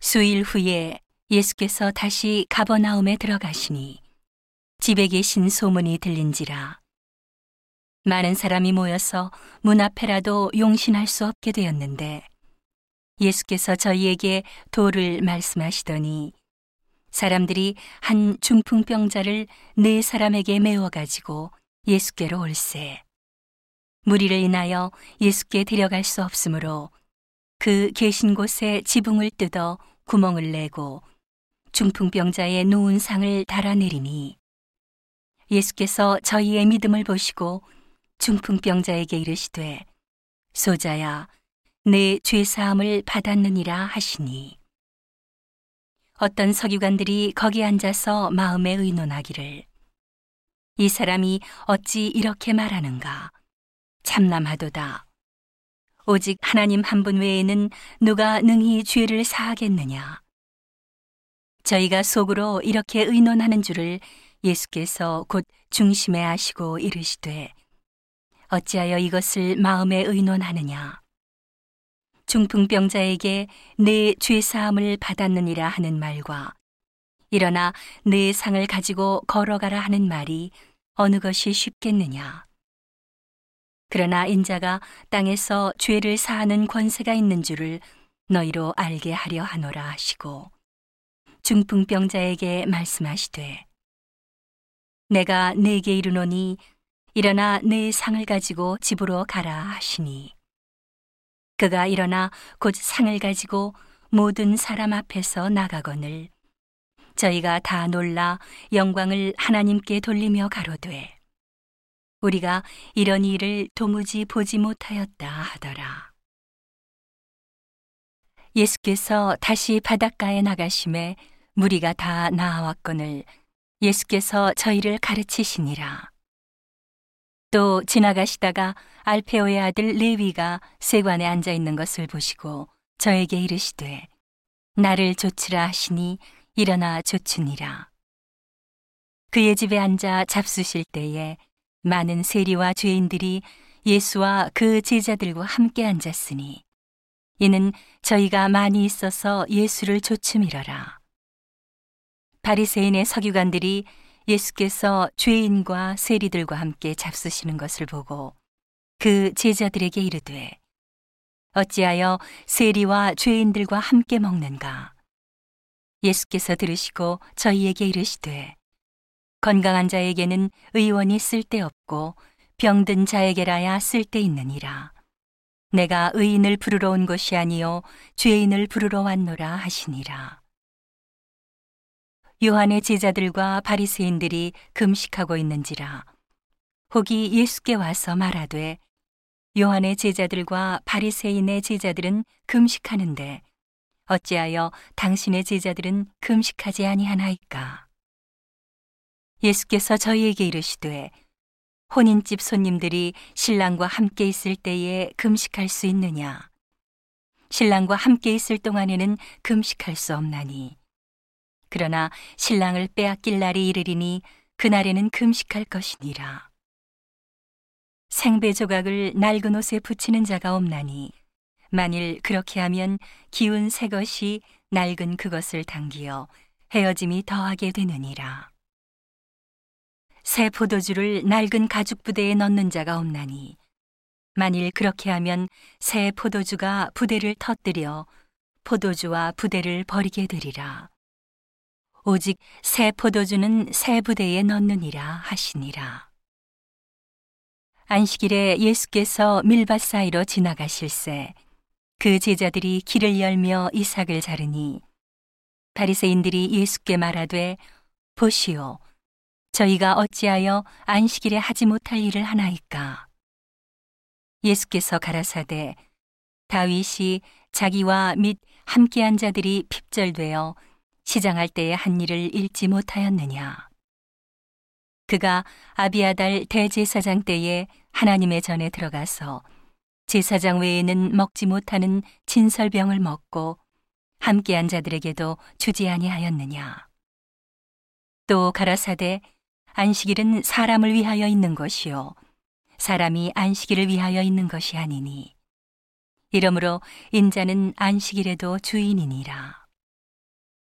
수일 후에 예수께서 다시 가버나움에 들어가시니 집에 계신 소문이 들린지라. 많은 사람이 모여서 문 앞에라도 용신할 수 없게 되었는데 예수께서 저희에게 도를 말씀하시더니 사람들이 한 중풍병자를 네 사람에게 메워 가지고 예수께로 올세. 무리를 인하여 예수께 데려갈 수 없으므로 그 계신 곳에 지붕을 뜯어 구멍을 내고 중풍병자의 누운 상을 달아내리니 예수께서 저희의 믿음을 보시고 중풍병자에게 이르시되 소자야 내 죄사함을 받았느니라 하시니. 어떤 서기관들이 거기 앉아서 마음에 의논하기를 이 사람이 어찌 이렇게 말하는가? 참남하도다 오직 하나님 한 분 외에는 누가 능히 죄를 사하겠느냐? 저희가 속으로 이렇게 의논하는 줄을 예수께서 곧 중심에 하시고 이르시되 어찌하여 이것을 마음에 의논하느냐? 중풍병자에게 내 죄사함을 받았느니라 하는 말과 일어나 내 상을 가지고 걸어가라 하는 말이 어느 것이 쉽겠느냐 그러나 인자가 땅에서 죄를 사하는 권세가 있는 줄을 너희로 알게 하려 하노라 하시고 중풍병자에게 말씀하시되 내가 내게 이르노니 일어나 내 상을 가지고 집으로 가라 하시니 그가 일어나 곧 상을 가지고 모든 사람 앞에서 나가거늘 저희가 다 놀라 영광을 하나님께 돌리며 가로되 우리가 이런 일을 도무지 보지 못하였다 하더라. 예수께서 다시 바닷가에 나가심에 무리가 다 나아왔거늘 예수께서 저희를 가르치시니라. 또 지나가시다가 알페오의 아들 레위가 세관에 앉아 있는 것을 보시고 저에게 이르시되 나를 조치라 하시니 일어나 조추니라. 그의 집에 앉아 잡수실 때에 많은 세리와 죄인들이 예수와 그 제자들과 함께 앉았으니 이는 저희가 많이 있어서 예수를 조춤이러라. 바리새인의 서기관들이 예수께서 죄인과 세리들과 함께 잡수시는 것을 보고 그 제자들에게 이르되 어찌하여 세리와 죄인들과 함께 먹는가 예수께서 들으시고 저희에게 이르시되 건강한 자에게는 의원이 쓸데없고 병든 자에게라야 쓸데있느니라. 내가 의인을 부르러 온 것이 아니요 죄인을 부르러 왔노라 하시니라. 요한의 제자들과 바리새인들이 금식하고 있는지라. 혹이 예수께 와서 말하되 요한의 제자들과 바리새인의 제자들은 금식하는데 어찌하여 당신의 제자들은 금식하지 아니하나이까 예수께서 저희에게 이르시되 혼인집 손님들이 신랑과 함께 있을 때에 금식할 수 있느냐 신랑과 함께 있을 동안에는 금식할 수 없나니 그러나 신랑을 빼앗길 날이 이르리니 그날에는 금식할 것이니라. 생배 조각을 낡은 옷에 붙이는 자가 없나니 만일 그렇게 하면 기운 새 것이 낡은 그것을 당기어 헤어짐이 더하게 되느니라. 새 포도주를 낡은 가죽 부대에 넣는 자가 없나니 만일 그렇게 하면 새 포도주가 부대를 터뜨려 포도주와 부대를 버리게 되리라. 오직 새 포도주는 새 부대에 넣느니라 하시니라. 안식일에 예수께서 밀밭 사이로 지나가실새 그 제자들이 길을 열며 이삭을 자르니 바리새인들이 예수께 말하되 보시오 저희가 어찌하여 안식일에 하지 못할 일을 하나이까 예수께서 가라사대 다윗이 자기와 및 함께한 자들이 핍절되어 시장할 때의 한 일을 잃지 못하였느냐. 그가 아비아달 대제사장 때에 하나님의 전에 들어가서 제사장 외에는 먹지 못하는 진설병을 먹고 함께한 자들에게도 주지 아니하였느냐. 또 가라사대 안식일은 사람을 위하여 있는 것이요 사람이 안식일을 위하여 있는 것이 아니니 이러므로 인자는 안식일에도 주인이니라.